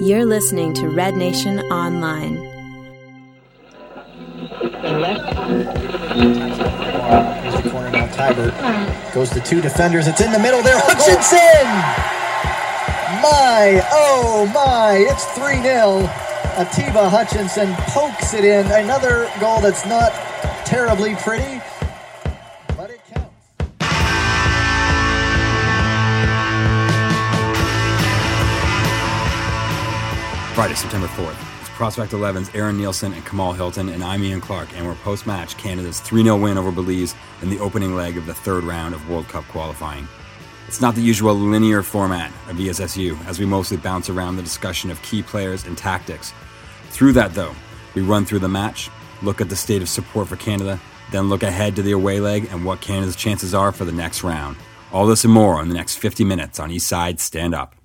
You're listening to Red Nation Online. Now, Teibert goes to two defenders. It's in the middle there. Hutchinson! My, oh my, it's 3 0. Atiba Hutchinson pokes it in. Another goal that's not terribly pretty, Friday, September 4th. It's Prospect 11's Aaron Nielsen and Kamal Hilton, and I'm Ian Clark, and we're post match Canada's 3 0 win over Belize in the opening leg of the third round of World Cup qualifying. It's not the usual linear format of ESSU, as we mostly bounce around the discussion of key players and tactics. Through that, though, we run through the match, look at the state of support for Canada, then look ahead to the away leg and what Canada's chances are for the next round. All this and more in the next 50 minutes on East Side Stand Up.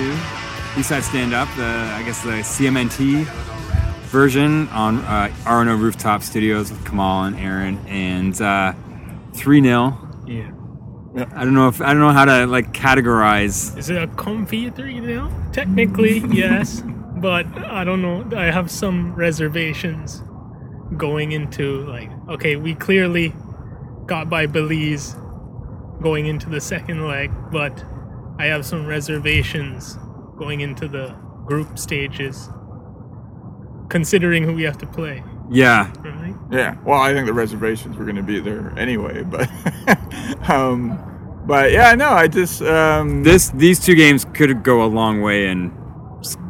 Do. Eastside Stand Up, the I guess the CMNT version on uh, RNO Rooftop Studios with Kamal and Aaron, and uh, three 0 Yeah. I don't know if I don't know how to like categorize. Is it a comfy 3 0? Technically, yes. But I don't know. I have some reservations going into, like, okay, we clearly got by Belize going into the second leg, but I have some reservations going into the group stages, considering who we have to play. Yeah, Right? Yeah, well, I think the reservations were going to be there anyway, but, um, but yeah, no, I just, um, this these two games could go a long way in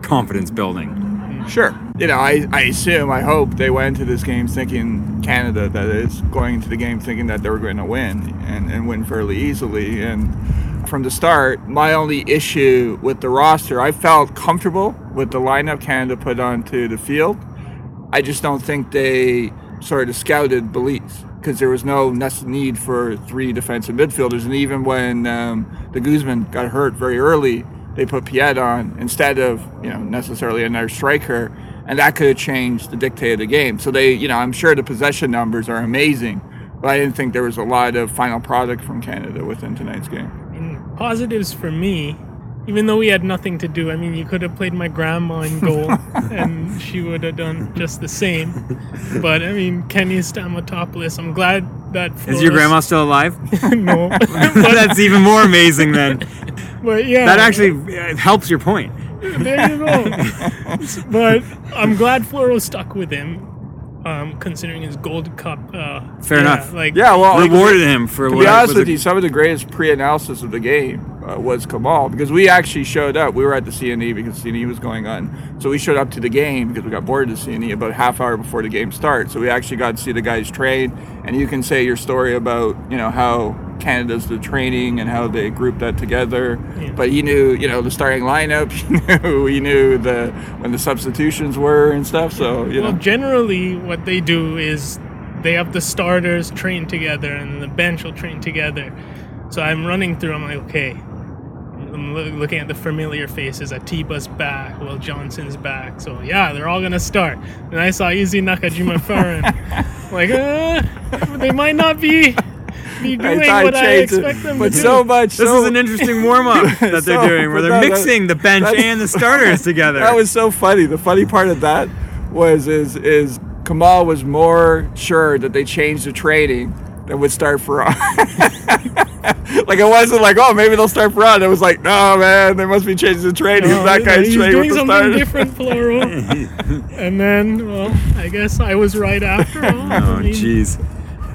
confidence building. sure, you know, I, I assume, I hope they went into this game thinking Canada that is going into the game thinking that they were going to win and, and win fairly easily. And from the start, my only issue with the roster, I felt comfortable with the lineup Canada put onto the field. I just don't think they sort of scouted Belize because there was no need for three defensive midfielders. And even when um, the Guzman got hurt very early, they put Piette on instead of you know necessarily another striker, and that could have changed the dictate of the game. So they, you know, I'm sure the possession numbers are amazing, but I didn't think there was a lot of final product from Canada within tonight's game. And positives for me, even though we had nothing to do. I mean, you could have played my grandma in goal, and she would have done just the same. But I mean, Kenny Stamatopoulos. I'm glad that. Is your grandma still alive? no, That's even more amazing then. but yeah, That actually uh, helps your point. there you go. but I'm glad Floro stuck with him, um, considering his Gold Cup. Uh, Fair yeah, enough. Like, Yeah, well, Rewarded him for To what be honest with a- you, some of the greatest pre-analysis of the game uh, was Kamal because we actually showed up. We were at the CNE because CNE was going on, so we showed up to the game because we got bored of the CNE about a half hour before the game starts. So we actually got to see the guys train, and you can say your story about you know how Canada's the training and how they group that together. Yeah. But he knew you know the starting lineup. He knew he knew the when the substitutions were and stuff. So you Well, know. generally, what they do is they have the starters train together, and the bench will train together. So I'm running through. I'm like, okay. I'm looking at the familiar faces. Atiba's back. Will Johnson's back. So yeah, they're all gonna start. And I saw Issey Nakajima Farran. like, uh, they might not be be doing thought what I expect them but to do. so much. This so, is an interesting warm up that they're So, doing, where they're no, that- mixing the bench that- and the starters together. That was so funny. The funny part of that was is is Kamal was more sure that they changed the training than would start for like it wasn't like oh maybe they'll start for It was like no man they must be changing the training. No, that guy's he's training doing with the something starters. different, Floro. and then, well, I guess I was right after all. Oh, I mean, jeez.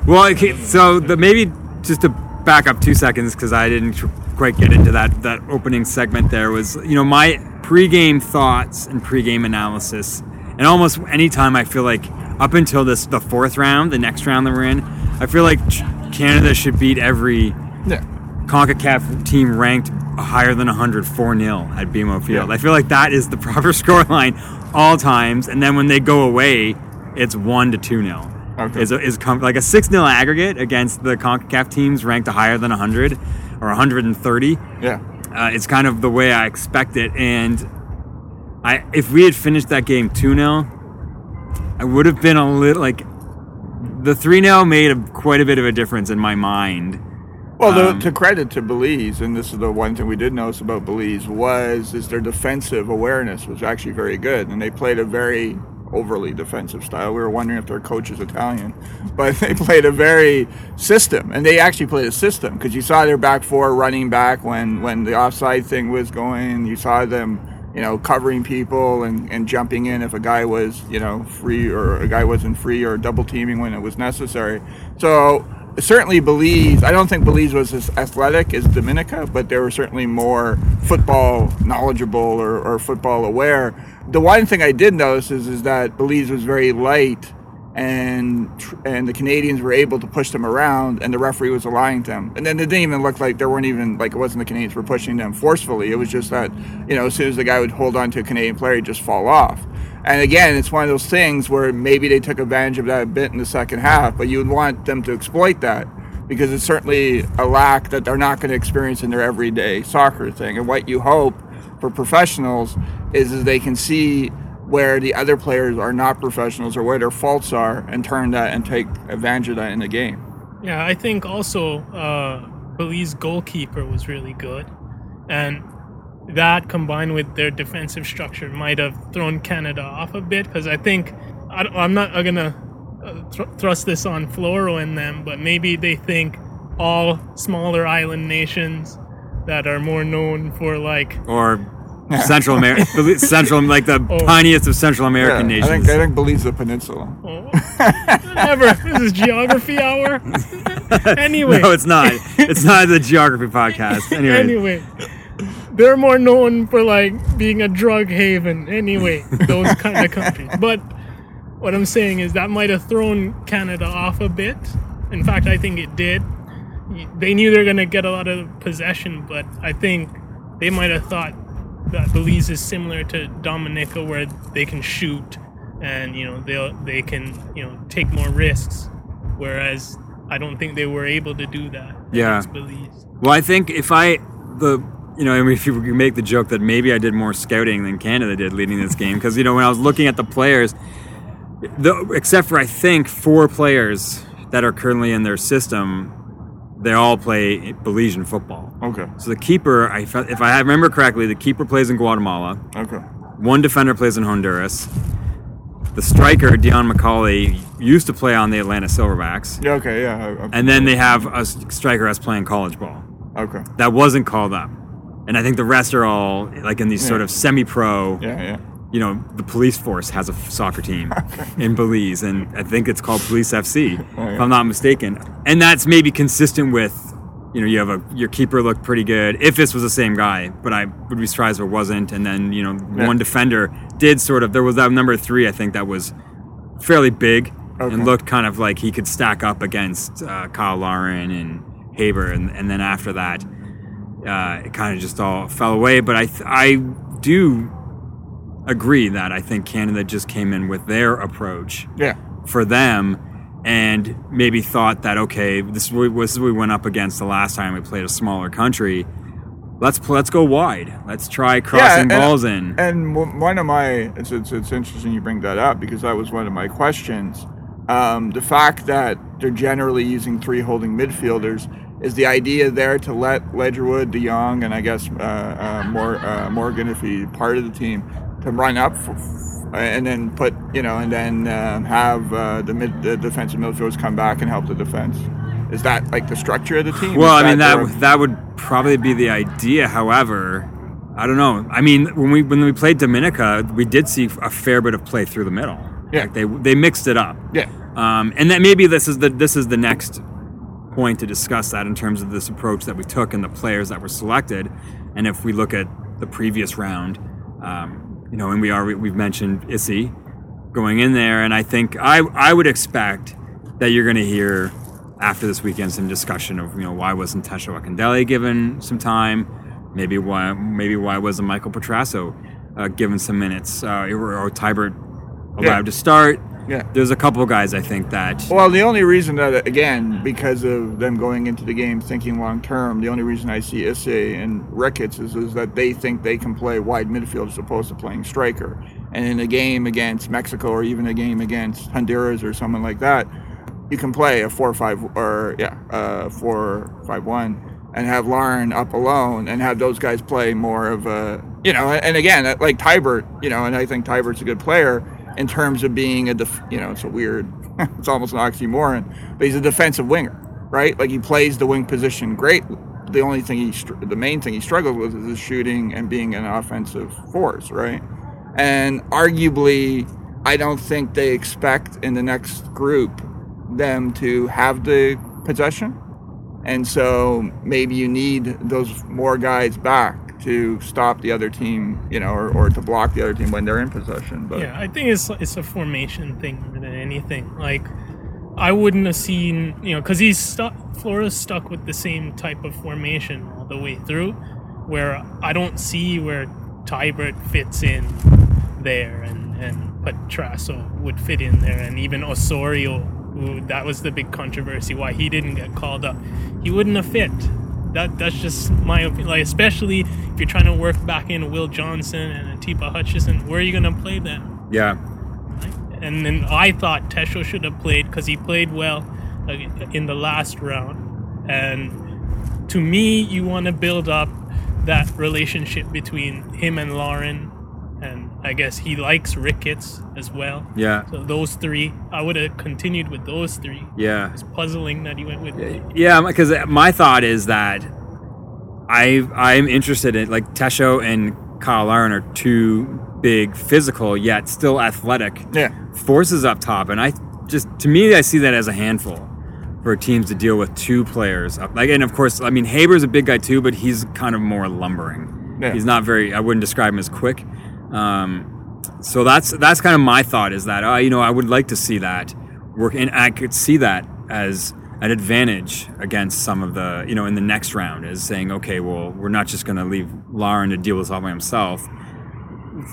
Well, okay, so the maybe just to back up two seconds because I didn't tr- quite get into that that opening segment. There was, you know, my pregame thoughts and pregame analysis, and almost anytime I feel like up until this the fourth round, the next round that we're in, I feel like Canada should beat every Yeah. CONCACAF team ranked higher than 100 4 0 at BMO Field. Yeah. I feel like that is the proper scoreline all times. And then when they go away, it's 1 to 2 0. Okay. is is com- like a six 0 aggregate against the Concacaf teams ranked higher than 100 or 130. Yeah. Uh, it's kind of the way I expect it, and I if we had finished that game two 0 I would have been a little like the three 0 made a, quite a bit of a difference in my mind. Well, the, Um, to credit to Belize, and this is the one thing we did notice about Belize was is their defensive awareness was actually very good, and they played a very overly defensive style. We were wondering if their coach is Italian, but they played a very system, and they actually played a system because you saw their back four running back when when the offside thing was going. You saw them, you know, covering people and, and jumping in if a guy was, you know, free or a guy wasn't free or double teaming when it was necessary. So certainly Belize. I don't think Belize was as athletic as Dominica, but they were certainly more football knowledgeable or, or football aware. The one thing I did notice is, is that Belize was very light, and and the Canadians were able to push them around, and the referee was allowing them. And then it didn't even look like there weren't even like it wasn't the Canadians were pushing them forcefully. It was just that you know as soon as the guy would hold on to a Canadian player, he'd just fall off. And again, it's one of those things where maybe they took advantage of that a bit in the second half, but you would want them to exploit that because it's certainly a lack that they're not going to experience in their everyday soccer thing. And what you hope for professionals is, is they can see where the other players are not professionals or where their faults are and turn that and take advantage of that in the game. Yeah, I think also uh, Belize goalkeeper was really good, and that combined with their defensive structure might have thrown Canada off a bit. Because I think I, am not gonna uh, thr thrust this on Floro and them, but maybe they think all smaller island nations that are more known for like Or Central America, Central like the Oh. tiniest of Central American I nations. think I think Belize is a peninsula. oh, whatever. this is geography hour. anyway, no, it's not. It's not the geography podcast. Anyway, anyway, they're more known for like being a drug haven. Anyway, those kind of countries. But what I'm saying is that might have thrown Canada off a bit. In fact, I think it did. They knew they were gonna get a lot of possession, but I think they might have thought that Belize is similar to Dominica, where they can shoot and you know they they can you know take more risks, whereas I don't think they were able to do that Yeah. Belize. Well, I think if I the you know, I mean, if you make the joke that maybe I did more scouting than Canada did leading this game, because you know when I was looking at the players, the, except for I think four players that are currently in their system, they all play Belizean football. Okay. So the keeper, if I remember correctly, the keeper plays in Guatemala. Okay. One defender plays in Honduras. The striker, Deon McCaulay, used to play on the Atlanta Silverbacks. Yeah. Okay. Yeah. I- I- And then they have a striker that's playing college ball okay. that wasn't called up. And I think the rest are all like in these sort of semi-pro. Yeah. Yeah. You know, the police force has a soccer team in Belize, and I think it's called Police FC, oh, if yeah. I'm not mistaken. And that's maybe consistent with, you know, you have a your keeper looked pretty good. If this was the same guy, but I would be surprised if it wasn't. And then you know, Yeah. one defender did sort of. There was that number three, I think, that was fairly big Okay. and looked kind of like he could stack up against uh, Cyle Larin and Haber, and, and then after that, uh, it kind of just all fell away. But I th- I do agree that I think Canada just came in with their approach Yeah. for them. And maybe thought that okay, this is what this is what we went up against the last time we played a smaller country. Let's let's go wide. Let's try crossing and- balls in. And one of my, it's, it's, it's interesting you bring that up because that was one of my questions. Um, the fact that they're generally using three holding midfielders is the idea there to let Ledgerwood, De Jong, and I guess uh, uh, Mor- uh, Morgan, if he's part of the team, to run up f- f- and then put, you know, and then um, have uh, the, mid- the defensive midfielders come back and help the defense. Is that like the structure of the team? Well, Is I mean that their- that would probably be the idea. However, I don't know. I mean, when we when we played Dominica, we did see a fair bit of play through the middle. Yeah. Like they they mixed it up. yeah. Um, and that maybe this is the this is the next point to discuss that in terms of this approach that we took and the players that were selected. And if we look at the previous round, um, you know, and we are we've mentioned Issey going in there, and I think I I would expect that you're going to hear after this weekend some discussion of you know why wasn't Tesho Akindele given some time, maybe why maybe why wasn't Michael Petrasso uh, given some minutes uh, or, or Teibert allowed Yeah. to start. Yeah. there's a couple guys I think that Well, the only reason that, again, because of them going into the game thinking long term, the only reason I see Issey and Ricketts is, is that they think they can play wide midfield as opposed to playing striker. And in a game against Mexico or even a game against Honduras or someone like that, you can play a four-five or yeah, uh, four-five-one, and have Larin up alone and have those guys play more of a you know. And again, like Teibert, you know, and I think Teibert's a good player in terms of being a def- you know, it's a weird, it's almost an oxymoron, but he's a defensive winger, right? Like he plays the wing position great. The only thing he, the main thing he struggles with is his shooting and being an offensive force, right? And arguably, I don't think they expect in the next group them to have the possession. And so maybe you need those more guys back to stop the other team, you know, or, or to block the other team when they're in possession. But Yeah, I think it's it's a formation thing more than anything. Like, I wouldn't have seen, you know, because he's stuck. Floro's stuck with the same type of formation all the way through, where I don't see where Teibert fits in there, and and Petrasso would fit in there, and even Osorio, who that was the big controversy why he didn't get called up. He wouldn't have fit. That that's just my opinion. Like especially if you're trying to work back in Will Johnson and Atiba Hutchinson, where are you gonna play them? yeah And then I thought Tesho should have played because he played well in the last round. And to me, you want to build up that relationship between him and Larin. And I guess he likes Ricketts as well. yeah So those three, I would have continued with those three. yeah It's puzzling that he went with. Yeah, because my thought is that I I'm interested in like Tesho and Cyle Larin are two big physical yet still athletic yeah, forces up top, and I just to me I see that as a handful for teams to deal with two players up. Like, and of course, I mean Haber's a big guy too, but he's kind of more lumbering. Yeah. He's not very. I wouldn't describe him as quick. Um, so that's that's kind of my thought is that uh, you know I would like to see that work, and I could see that as an advantage against some of the you know in the next round is saying okay well we're not just going to leave Larin to deal with this all by himself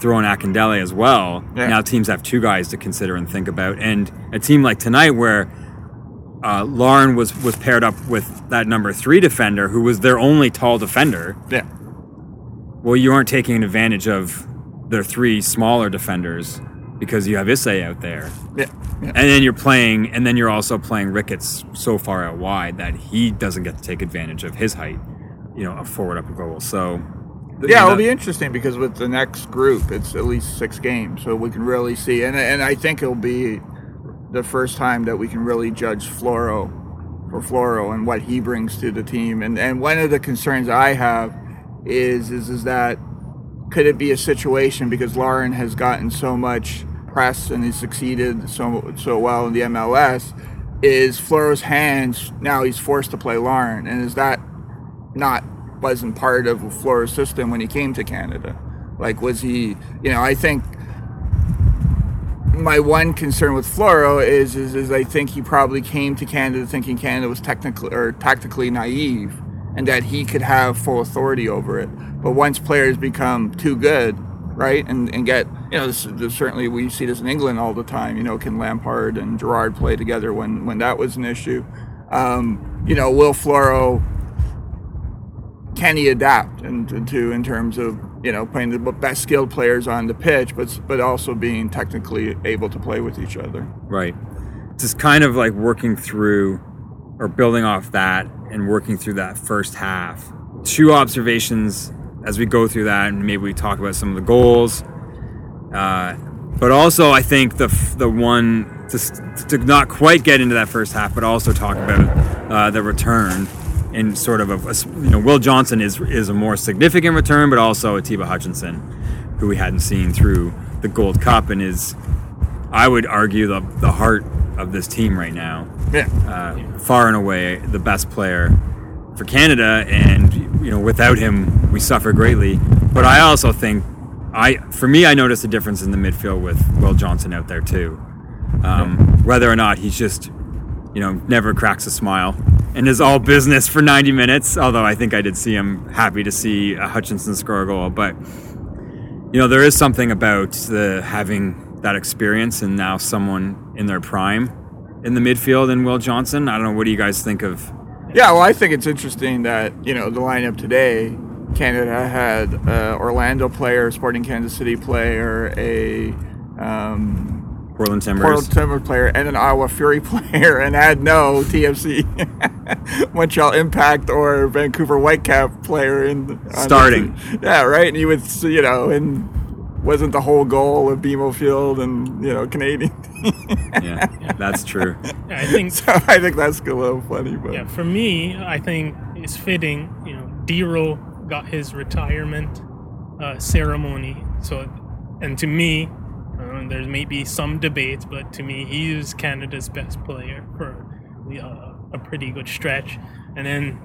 throw in Akindele as well. Yeah. now teams have two guys to consider and think about and a team like tonight where uh, Larin was was paired up with that number three defender who was their only tall defender. Yeah, well, you aren't taking advantage of their three smaller defenders because you have Issey out there. yeah, yeah. And then you're playing, and then you're also playing Ricketts so far out wide that he doesn't get to take advantage of his height, you know, a forward up a goal. So, Yeah, it'll be interesting because with the next group, it's at least six games, so we can really see. And and I think it'll be the first time that we can really judge Floro for Floro and what he brings to the team. And and one of the concerns I have is is is that could it be a situation because Larin has gotten so much press and he's succeeded so so well in the MLS? Is Floro's hands now he's forced to play Larin, and is that not wasn't part of Floro's system when he came to Canada. Like, was he? You know, I think my one concern with Floro is, is, is I think he probably came to Canada thinking Canada was technically or tactically naive, and that he could have full authority over it. But once players become too good, right, and, and get you know, this, this, certainly we see this in England all the time. You know, can Lampard and Gerrard play together when when that was an issue? Um, you know, will Floro can he adapt and to, in terms of you know playing the best skilled players on the pitch, but but also being technically able to play with each other. Right. It's just kind of like working through or building off that and working through that first half. Two observations as we go through that, and maybe we talk about some of the goals. Uh, but also, I think the the one to, to not quite get into that first half, but also talk about uh, the return in sort of a, a you know Will Johnson is is a more significant return, but also Atiba Hutchinson, who we hadn't seen through the Gold Cup and is I would argue the the heart of this team right now, Yeah, uh, far and away the best player for Canada, and you know without him we suffer greatly. But I also think I for me I noticed a difference in the midfield with Will Johnson out there too. Um, whether or not he's just you know never cracks a smile and is all business for 90 minutes. Although I think I did see him happy to see Hutchinson score a goal, but you know there is something about the having that experience and now someone in their prime in the midfield and Will Johnson. I don't know. What do you guys think of? Yeah, well, I think it's interesting that you know the lineup today. Canada had uh, Orlando player, Sporting Kansas City player, a um, Portland Timbers. Portland Timber player, and an Ottawa Fury player, and had no TFC, Montreal Impact or Vancouver Whitecap player in on the Starting. yeah, right. And you would, you know, and wasn't the whole goal of BMO Field and you know Canadian. yeah, that's true. I think so I think that's a little funny, but Yeah, for me, I think it's fitting. You know, Dero got his retirement uh, ceremony. So, and to me, uh, there may be some debates, but to me, he is Canada's best player for uh, a pretty good stretch. And then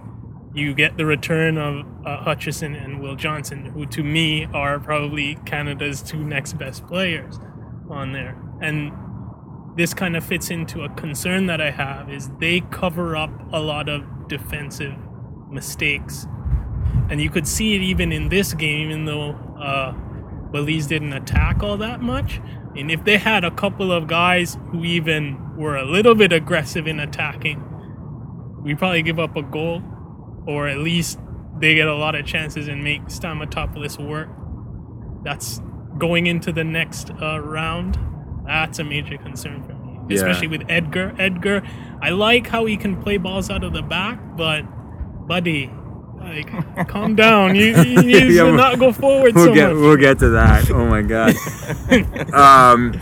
you get the return of uh, Hutchinson and Will Johnson, who to me are probably Canada's two next best players on there. And this kind of fits into a concern that I have is they cover up a lot of defensive mistakes. And you could see it even in this game, even though uh, Belize didn't attack all that much. And if they had a couple of guys who even were a little bit aggressive in attacking, we probably give up a goal, or at least they get a lot of chances and make Stamatopoulos work. That's going into the next uh, round. That's a major concern for me, Yeah. especially with Edgar. Edgar, I like how he can play balls out of the back, but buddy, like, calm down. You, you need Yeah, we'll- not go forward We'll so get much. we'll get to that. Oh my god. um,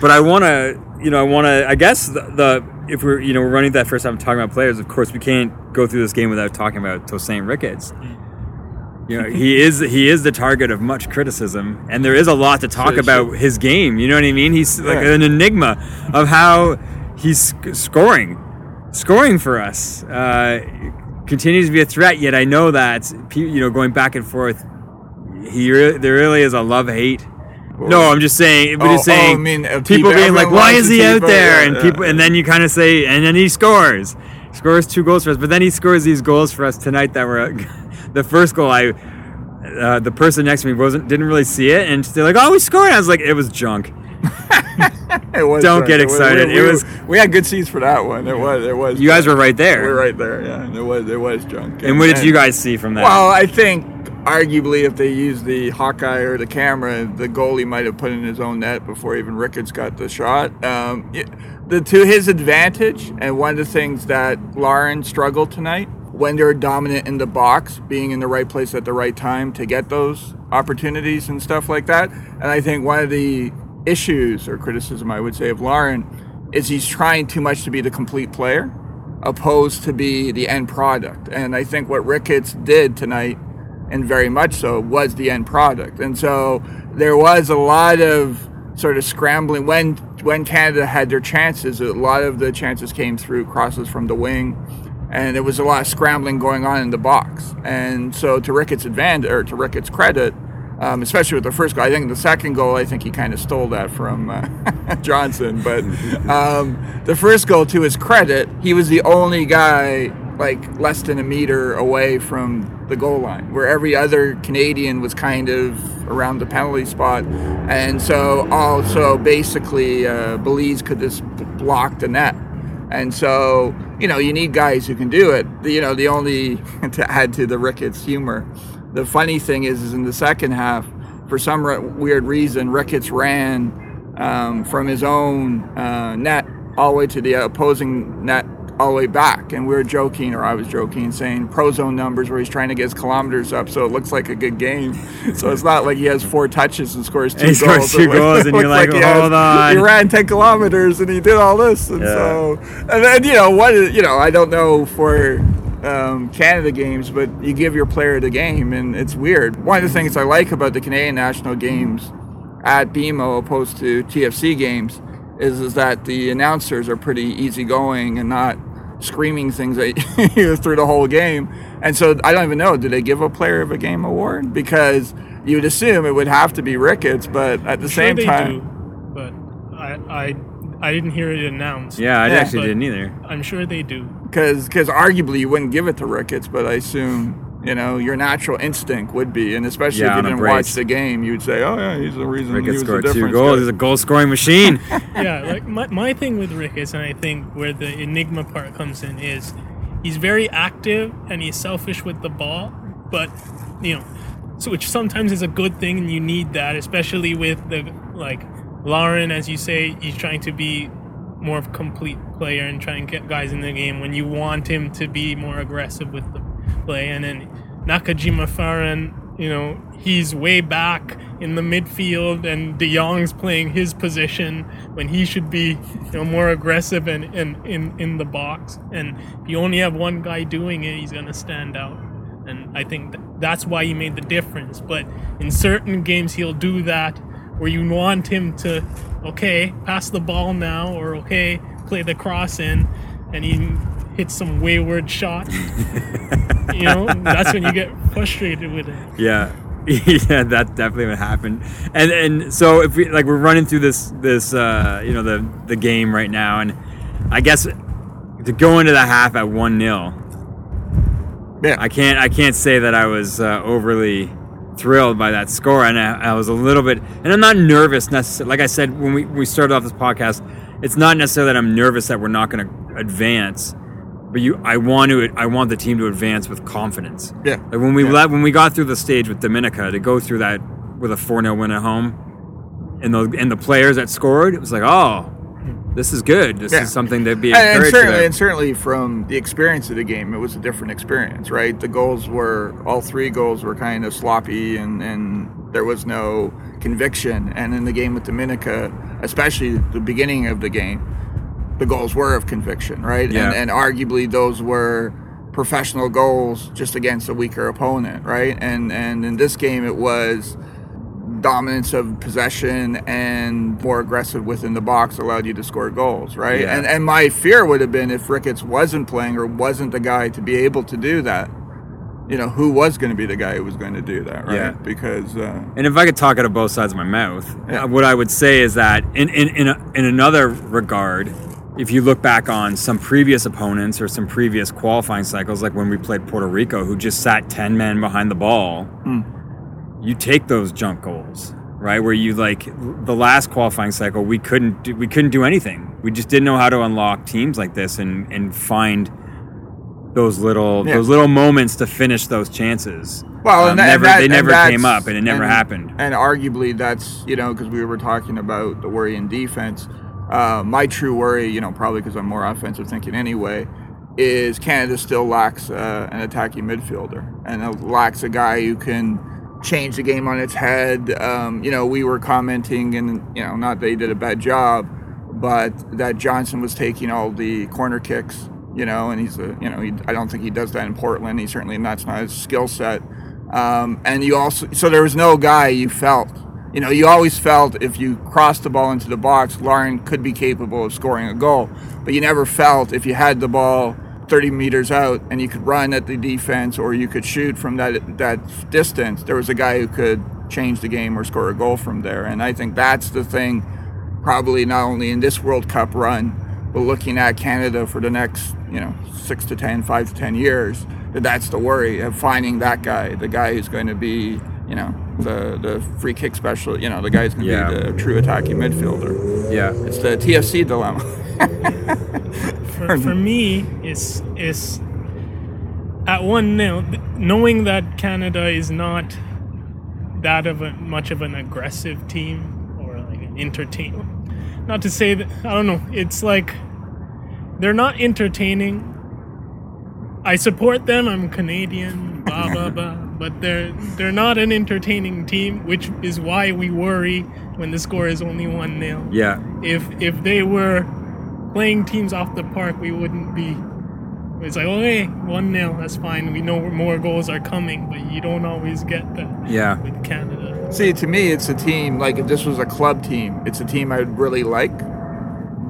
but I want to, you know, I want to. I guess the, the if we're you know we're running that first time talking about players, of course we can't go through this game without talking about Tosaint Ricketts. You know, he is he is the target of much criticism, and there is a lot to talk Sure, about sure. his game. You know what I mean? He's like Yeah. an enigma of how he's scoring, scoring for us. Uh, continues to be a threat. Yet I know that you know going back and forth. He re- there really is a love hate. No, I'm just saying. But Oh, just oh, saying, I mean, uh, people being like, "Why is he out there?" yeah, and yeah, people, and then you kind of say, and then he scores, scores two goals for us. But then he scores these goals for us tonight that were the first goal. I, uh, the person next to me wasn't didn't really see it, and they're like, "Oh, we scored!" I was like, "It was junk." It was Don't get It was- excited. We, It was- we had good seats for that one. It was. It was. You guys were right there. We are right there. Yeah, and it was. It was junk. And what did you guys see from that? Well, I think arguably if they used the Hawkeye or the camera, the goalie might have put in his own net before even Ricketts got the shot. Um, the to his advantage, and one of the things that Larin struggled tonight when they're dominant in the box, being in the right place at the right time to get those opportunities and stuff like that. And I think one of the issues or criticism I would say of Larin is he's trying too much to be the complete player opposed to be the end product. And I think what Ricketts did tonight, and very much so, was the end product. And so there was a lot of sort of scrambling when when Canada had their chances. A lot of the chances came through crosses from the wing, and there was a lot of scrambling going on in the box. And so to Ricketts' advantage, or to Ricketts' credit. Um, especially with the first goal, I think the second goal, I think he kind of stole that from uh, Johnson. But um, the first goal, to his credit, he was the only guy like less than a meter away from the goal line, where every other Canadian was kind of around the penalty spot, and so also basically uh, Belize could just block the net. And so, you know, you need guys who can do it. You know, the only to add to the Ricketts humor, the funny thing is, is in the second half, for some re- weird reason, Ricketts ran um, from his own uh, net all the way to the opposing net, all the way back. And we were joking, or I was joking, saying pro zone numbers where he's trying to get his kilometers up, so it looks like a good game. so it's not like he has four touches and scores two And he goals. scores two goals, and you're looks like, he has- "Hold on." He ran 10 kilometers and he did all this. And Yeah. so, and then, you know, what, you know, I don't know for um, Canada games, but you give your player the game, and it's weird. One of the things I like about the Canadian national games at BMO opposed to TFC games is, is that the announcers are pretty easygoing and not screaming things at you through the whole game. And so I don't even know, did they give a player of a game award? Because you'd assume it would have to be Ricketts, but at the Sure same they time, do, but I, I I didn't hear it announced. yeah, I Yeah, actually didn't either. I'm sure they do. because because arguably you wouldn't give it to Ricketts, but I assume you know, your natural instinct would be, and especially Yeah, if you didn't watch the game, you'd say, "Oh yeah, he's the reason he Ricketts was the scored two goals. guy." He's a goal scoring machine. yeah, like my, my thing with Ricketts, and I think where the enigma part comes in is he's very active and he's selfish with the ball, but you know, so which sometimes is a good thing, and you need that, especially with the like Larin, as you say, he's trying to be more of a complete player and try and get guys in the game when you want him to be more aggressive with the and then Nakajima Farran, you know, he's way back in the midfield, and De Jong's playing his position when he should be, you know, more aggressive and, and in in the box. And if you only have one guy doing it, he's gonna stand out. And I think that's why he made the difference. But in certain games, he'll do that where you want him to, okay, pass the ball now, or okay, play the cross in, and he hits some wayward shot. you know, that's when you get frustrated with it. Yeah. yeah, that definitely would happen. And and so if we like we're running through this this uh you know the the game right now and I guess to go into the half at 1-0 yeah, I can't I can't say that I was uh, overly thrilled by that score and I, I was a little bit and I'm not nervous necessarily like I said when we when we started off this podcast it's not necessarily that I'm nervous that we're not going to advance but you I want to I want the team to advance with confidence yeah. like when we Yeah. let when we got through the stage with Dominica to go through that with a 4-0 win at home and the and the players that scored it was like oh this is good this Yeah. is something to be and, and certainly, and certainly from the experience of the game, it was a different experience, right? The goals were all three goals were kind of sloppy, and and there was no conviction. And in the game with Dominica, especially the beginning of the game, the goals were of conviction, right? Yeah. And, and arguably those were professional goals just against a weaker opponent, right? And and in this game, it was dominance of possession and more aggressive within the box allowed you to score goals, right? Yeah. And and my fear would have been if Ricketts wasn't playing or wasn't the guy to be able to do that. You know, who was going to be the guy who was going to do that, right? Yeah. Because uh, And if I could talk out of both sides of my mouth, Yeah. what I would say is that in in in, a, in another regard, if you look back on some previous opponents or some previous qualifying cycles, like when we played Puerto Rico, who just sat ten men behind the ball, you take those junk goals, right? Where you like the last qualifying cycle, we couldn't do, we couldn't do anything. We just didn't know how to unlock teams like this and and find those little Yeah. those little moments to finish those chances. Well, Um, and that, never, that- they never came up, and it never and- happened. And arguably, that's you know because we were talking about the worry in defense. Uh, my true worry, you know, probably because I'm more offensive thinking anyway, is Canada still lacks uh, an attacking midfielder and lacks a guy who can change the game on its head. Um, you know, we were commenting, and you know, not that he did a bad job, but that Johnson was taking all the corner kicks. You know, and he's a, you know, he, I don't think he does that in Portland. He certainly that's not his skill set. Um, and you also, so there was no guy you felt, you know, you always felt if you crossed the ball into the box, Larin could be capable of scoring a goal. But you never felt if you had the ball 30 meters out and you could run at the defense or you could shoot from that that distance, there was a guy who could change the game or score a goal from there. And I think that's the thing, probably not only in this World Cup run, but looking at Canada for the next, you know, six to ten, five to 10 years, that that's the worry of finding that guy, the guy who's going to be, you know, the, the free kick special, you know, the guy's going to Yeah. be the true attacking midfielder. Yeah. It's the TFC dilemma. for, for me is is at one nil knowing that Canada is not that of a much of an aggressive team or like an entertain not to say that I don't know it's like they're not entertaining I support them I'm Canadian blah blah blah but they're they're not an entertaining team which is why we worry when the score is only 1 nil Yeah. if if they were playing teams off the park, we wouldn't be. It's like, oh, okay, one 0 that's fine. We know more goals are coming, but you don't always get that Yeah. with Canada. See, to me, it's a team, like if this was a club team, it's a team I would really like.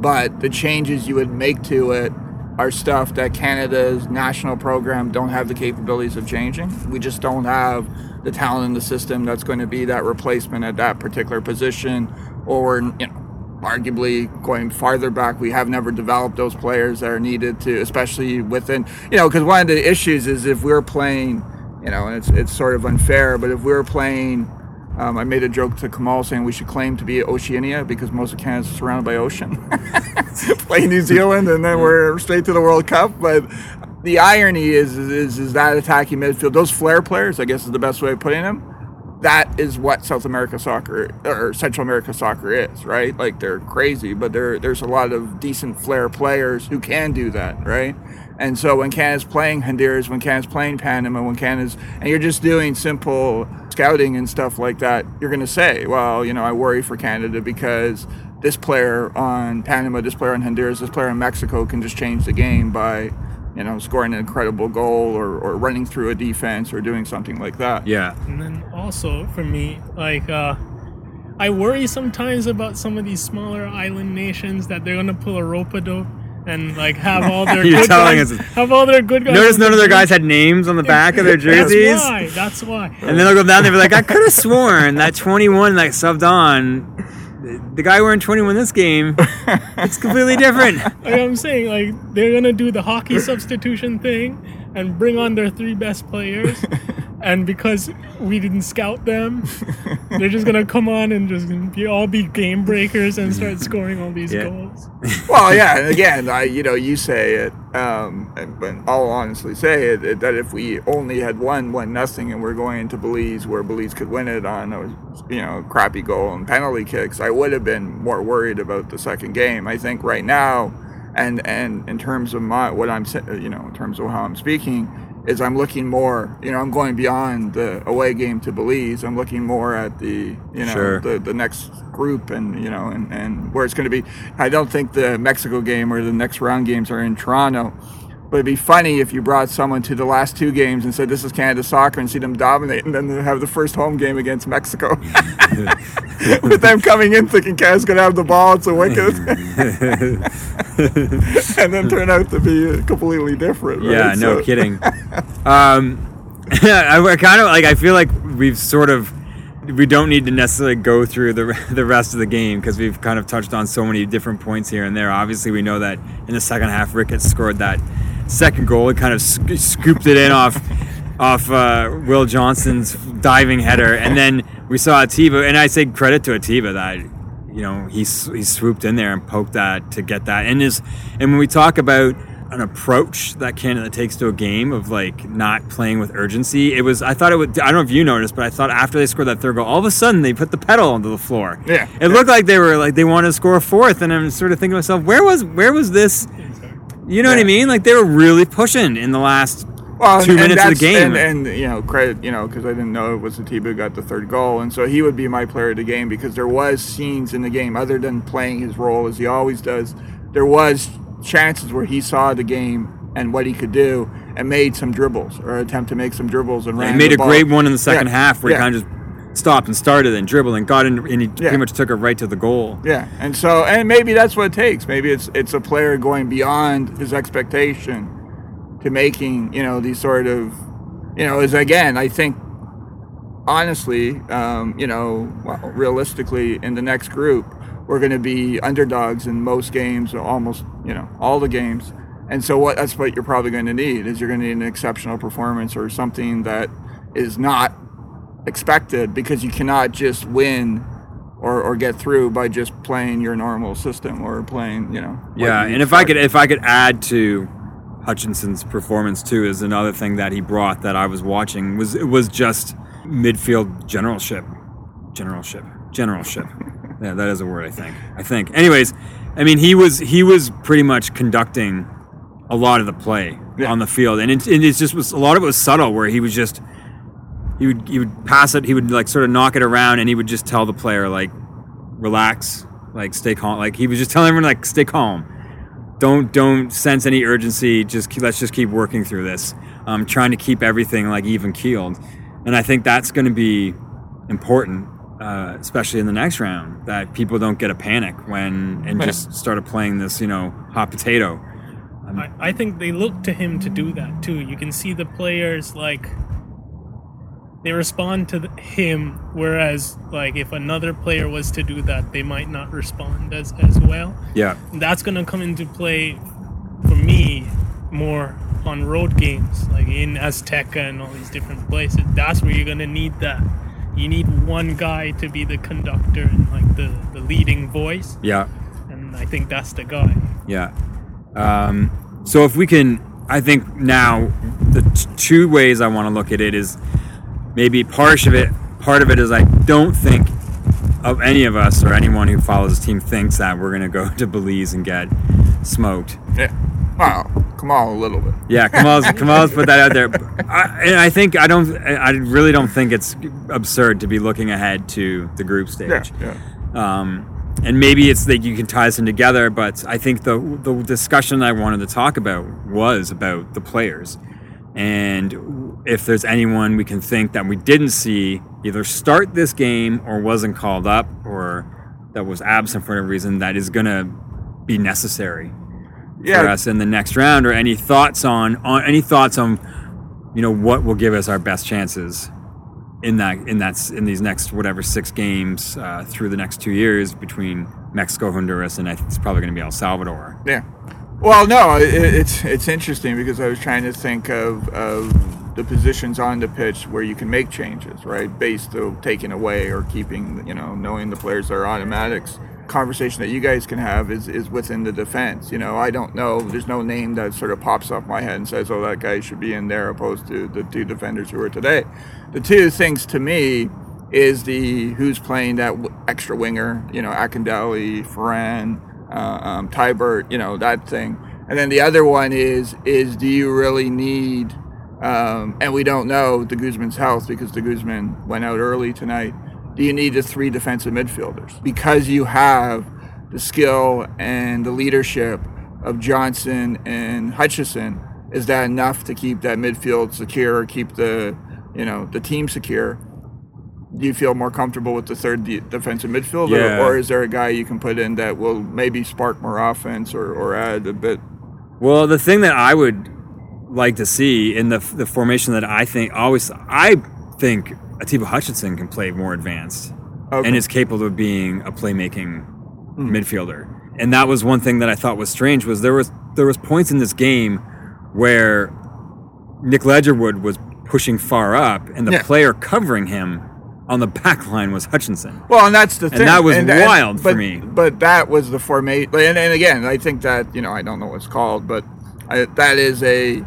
But the changes you would make to it are stuff that Canada's national program don't have the capabilities of changing. We just don't have the talent in the system that's going to be that replacement at that particular position. Or, you know, arguably going farther back, we have never developed those players that are needed to, especially within, you know, because one of the issues is if we're playing you know, and it's it's sort of unfair. But if we're playing, um, I made a joke to Kamal saying we should claim to be Oceania because most of Canada is surrounded by ocean. Play New Zealand and then we're straight to the World Cup. But the irony is, is, is that attacking midfield, those flair players, I guess is the best way of putting them. That is what South America soccer or Central America soccer is, right? Like they're crazy, but there there's a lot of decent flair players who can do that, right? And so when Canada's playing Honduras, when Canada's playing Panama, when Canada's and you're just doing simple scouting and stuff like that, you're going to say, well, you know, I worry for Canada because this player on Panama, this player on Honduras, this player in Mexico can just change the game by, you know, scoring an incredible goal or, or running through a defense or doing something like that. Yeah. And then also for me, like uh, I worry sometimes about some of these smaller island nations that they're gonna pull a rope a dope and like have all their You're good telling guys, us- have all their good guys. Notice on none of their guys had names on the back of their jerseys. That's why. That's why. And then they'll go down there and be like, I could have sworn that 21 that subbed on, the guy wearing 21 this game, it's completely different. Like I'm saying, like they're gonna do the hockey substitution thing and bring on their three best players, and because we didn't scout them, they're just gonna come on and just be, all be game breakers and start scoring all these Yeah. goals. well, yeah, and again, I, you know, you say it, um, but I'll honestly say it, it, that if we only had won one nothing and we're going into Belize where Belize could win it on a, you know, crappy goal and penalty kicks, I would have been more worried about the second game. I think right now, and and in terms of my what I'm, you know, in terms of how I'm speaking, is I'm looking more, you know, I'm going beyond the away game to Belize. I'm looking more at the, you know, Sure. the the next group and you know and, and where it's going to be i don't think the mexico game or the next round games are in toronto but it'd be funny if you brought someone to the last two games and said this is canada soccer and see them dominate and then have the first home game against mexico with them coming in thinking canada's going to have the ball it's a wicket. and then turn out to be completely different right? Yeah, no So- kidding. Um, I, kind of like. I feel like we've sort of. We don't need to necessarily go through the the rest of the game because we've kind of touched on so many different points here and there. Obviously, we know that in the second half, Ricketts scored that second goal. It kind of sc- scooped it in off off uh, Will Johnson's diving header, and then we saw Atiba. And I say credit to Atiba that you know he he swooped in there and poked that to get that. And is and when we talk about an approach that Canada takes to a game of like not playing with urgency, it was I thought it would. I don't know if you noticed, but I thought after they scored that third goal, all of a sudden they put the pedal onto the floor. Yeah. it looked like they were like they wanted to score a fourth, and I'm sort of thinking to myself, where was where was this? You know what I mean? Like they were really pushing in the last well, two minutes of the game. And, and you know, credit, you know, because I didn't know it was Atiba who got the third goal, and so he would be my player of the game because there was scenes in the game other than playing his role as he always does. There was chances where he saw the game and what he could do and made some dribbles or attempt to make some dribbles and He ran made the a ball. great one in the second Yeah, half where yeah. he kind of just stopped and started and dribbled and got in, and he Yeah. pretty much took it right to the goal. Yeah, and so and maybe that's what it takes. Maybe it's it's a player going beyond his expectation to making you know these sort of you know is again I think honestly um, you know well, realistically in the next group we're going to be underdogs in most games or almost you know all the games and so what that's what you're probably going to need is you're going to need an exceptional performance or something that is not expected because you cannot just win or, or get through by just playing your normal system or playing, you know. Yeah, and if I could if I could add to Hutchinson's performance too is another thing that he brought that I was watching was it was just midfield generalship, generalship, generalship. yeah, that is a word I think. I think. Anyways, I mean he was he was pretty much conducting a lot of the play Yeah. on the field, and it, and it just was a lot of it was subtle where he was just he would he would pass it, he would like sort of knock it around, and he would just tell the player like, relax, like stay calm. Like he was just telling everyone like stay calm, don't don't sense any urgency. Just keep, let's just keep working through this. Um, trying to keep everything like even keeled, and I think that's going to be important, uh, especially in the next round. That people don't get a panic when and just started playing this you know hot potato. I, I think they look to him to do that too. You can see the players like they respond to him, whereas like if another player was to do that, they might not respond as as well. Yeah, That's gonna come into play for me more on road games, like in Azteca and all these different places, that's where you're gonna need that. You need one guy to be the conductor and like the, the leading voice, Yeah. and I think that's the guy. Yeah. Um, so if we can, I think now the t- two ways I want to look at it is maybe part of it. Part of it is I don't think of any of us or anyone who follows the team thinks that we're gonna go to Belize and get smoked. Yeah. Well, come on, a little bit. Yeah, Kamal's Kamal's put that out there. I, and I think I don't. I really don't think it's absurd to be looking ahead to the group Yeah, stage. yeah. um, and maybe it's that you can tie them together. But I think the the discussion I wanted to talk about was about the players, and if there's anyone we can think that we didn't see either start this game or wasn't called up or that was absent for whatever reason that is going to be necessary for us in the next round, or any thoughts on on any thoughts on you know what will give us our best chances in that in that in these next whatever six games uh, through the next two years between Mexico, Honduras, and I think it's probably going to be El Salvador. Yeah. Well, no, it, it's it's interesting because I was trying to think of, of the positions on the pitch where you can make changes, right? Based on taking away or keeping, you know, knowing the players are automatics. Conversation that you guys can have is, is within the defense. You know, I don't know. There's no name that sort of pops off my head and says, "Oh, that guy should be in there," opposed to the two defenders who are today. The two things to me is the who's playing that extra winger. You know, Akindele, Farran, uh, um, Teibert, you know that thing. And then the other one is is do you really need? Um, and we don't know de Guzman's health because de Guzman went out early tonight. Do you need the three defensive midfielders because you have the skill and the leadership of Johnson and Hutchinson? Is that enough to keep that midfield secure, or keep the you know the team secure? Do you feel more comfortable with the third de- defensive midfielder, Yeah. or is there a guy you can put in that will maybe spark more offense or, or add a bit? Well, the thing that I would like to see in the the formation that I think always I think Atiba Hutchinson can play more advanced Okay. and is capable of being a playmaking hmm. midfielder. And that was one thing that I thought was strange was there was there was points in this game where Nick Ledgerwood was pushing far up and the Yeah. player covering him on the back line was Hutchinson. Well, and that's the thing. And that was wild for but, me. But that was the formation. And, and again, I think that you know I don't know what it's called, but I, that is a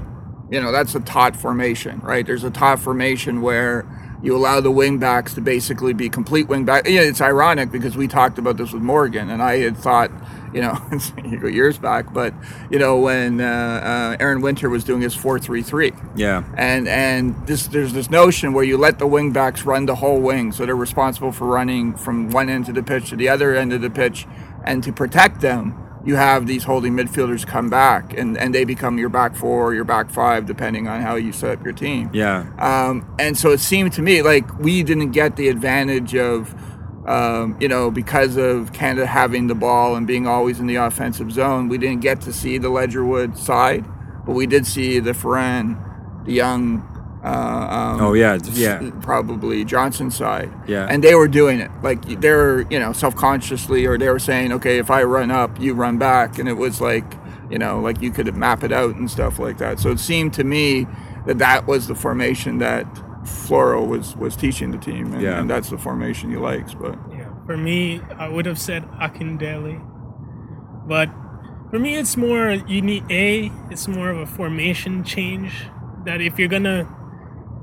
you know that's a tot formation, right? There's a tot formation where you allow the wing backs to basically be complete wing back. Yeah, it's ironic because we talked about this with Morgan, and I had thought, you know, years back, but you know when uh, uh, Aron Winter was doing his four three three Yeah. and and this there's this notion where you let the wing backs run the whole wing, so they're responsible for running from one end of the pitch to the other end of the pitch, and to protect them, you have these holding midfielders come back, and and they become your back four, or your back five, depending on how you set up your team. Yeah. Um, and so it seemed to me like we didn't get the advantage of, um, you know, because of Canada having the ball and being always in the offensive zone, we didn't get to see the Ledgerwood side, but we did see the Farran, the young. Uh, um, Oh, yeah, yeah. probably Johnson's side. Yeah. and they were doing it like they were, you know, self-consciously, or they were saying, okay, if I run up, you run back, and it was like, you know, like you could map it out and stuff like that. So it seemed to me that that was the formation that Floro was was teaching the team, and, Yeah. and that's the formation he likes. But Yeah, for me, I would have said Akindele, but for me, it's more you need a. It's more of a formation change. That if you're gonna,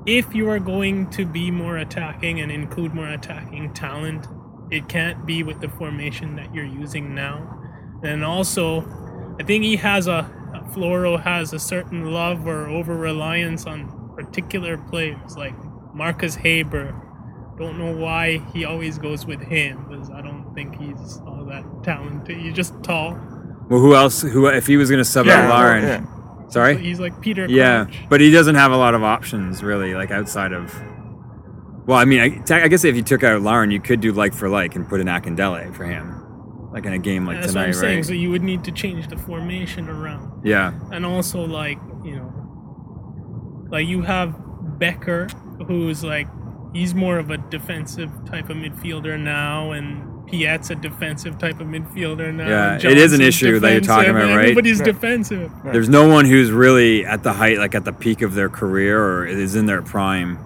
if you are going to be more attacking and include more attacking talent, it can't be with the formation that you're using now. And also, I think he has a Floro has a certain love or over reliance on particular players like Marcus Haber. Don't know why he always goes with him because I don't think he's all that talented. He's just tall. Well, who else? Who if he was going to sub Yeah, out Larin? yeah. Sorry. He's like Peter. Yeah, Crouch. but he doesn't have a lot of options really, like outside of. Well, I mean, I, I guess if you took out Larin, you could do like for like and put an Akindele for him, like in a game like That's tonight, what I'm saying. right? So you would need to change the formation around. yeah, and also like you know like you have Bekker who's like he's more of a defensive type of midfielder now and Piette's a defensive type of midfielder now. Yeah, it Johnson's is an issue that you're talking about, right? Everybody's Yeah. defensive. There's no one who's really at the height, like at the peak of their career, or is in their prime.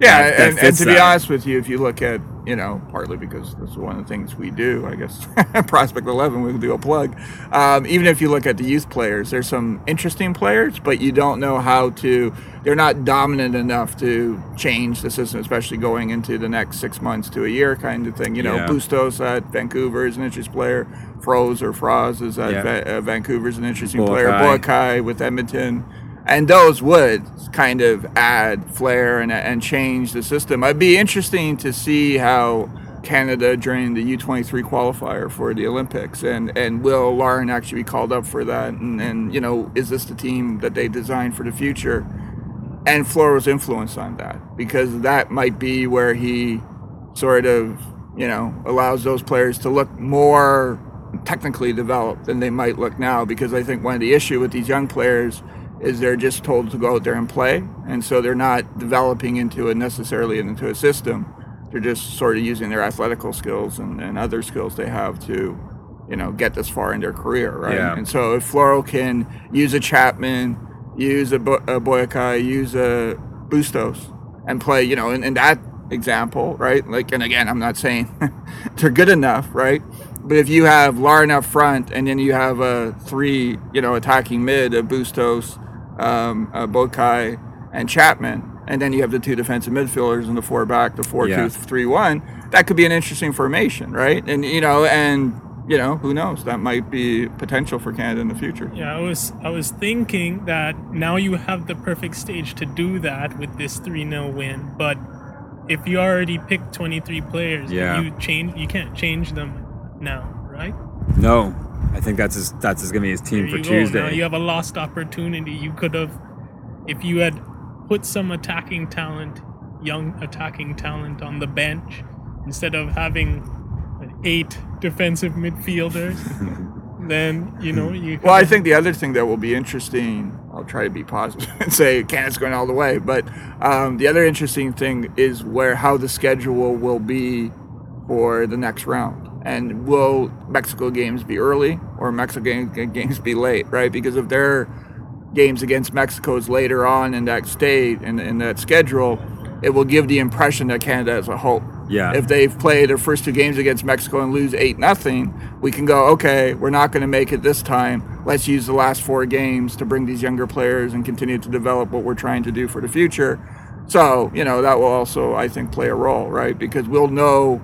Yeah, that- that and, and to be that. honest with you, if you look at, you know, partly because this is one of the things we do, I guess, Prospect 11, we can do a plug. Um, even if you look at the youth players, there's some interesting players, but you don't know how to, they're not dominant enough to change the system, especially going into the next six months to a year kind of thing. You know, Yeah. Bustos at Vancouver is an interesting player. Froese or Froz is at Yeah. Va- uh, Vancouver is an interesting Boakai. player. Boakai with Edmonton and those would kind of add flair and, and change the system. It'd be interesting to see how Canada during the U23 qualifier for the Olympics and, and will Larin actually be called up for that? And, and you know is this the team that they designed for the future? And Floro's influence on that because that might be where he sort of you know allows those players to look more technically developed than they might look now. Because I think one of the issue with these young players is they're just told to go out there and play. And so they're not developing into a necessarily into a system. They're just sort of using their athletical skills and, and other skills they have to you know get this far in their career right? Yeah. and so if Floro can use a Chapman use a, Bo- a Boyakai use a Bustos and play you know in, in that example right? Like and again I'm not saying they're good enough right? But if you have Larin up front and then you have a three you know attacking mid a Bustos um, a Boakai and Chapman. And then you have the two defensive midfielders and the four back the four Yeah. two three one. That could be an interesting formation right? And you know and you know who knows? That might be potential for Canada in the future. Yeah, I was I was thinking that now you have the perfect stage to do that with this 3-0 win, but if you already picked 23 players, Yeah. you change you can't change them now, right? No, I think that's his, that's his, gonna be his team There for you Tuesday. Now you have a lost opportunity. You could have if you had put some attacking talent, young attacking talent on the bench instead of having eight defensive midfielders, then you know you Well, I think the other thing that will be interesting, I'll try to be positive and say Canada's going all the way, but um, the other interesting thing is where how the schedule will be for the next round. And will Mexico games be early or Mexico games be late, right? Because if their games against Mexico is later on in that state and in that schedule, it will give the impression that Canada has a hope. Yeah. If they've played their first two games against Mexico and lose eight nothing, we can go, okay, we're not going to make it this time. Let's use the last four games to bring these younger players and continue to develop what we're trying to do for the future. So, you know, that will also, I think, play a role, right? Because we'll know,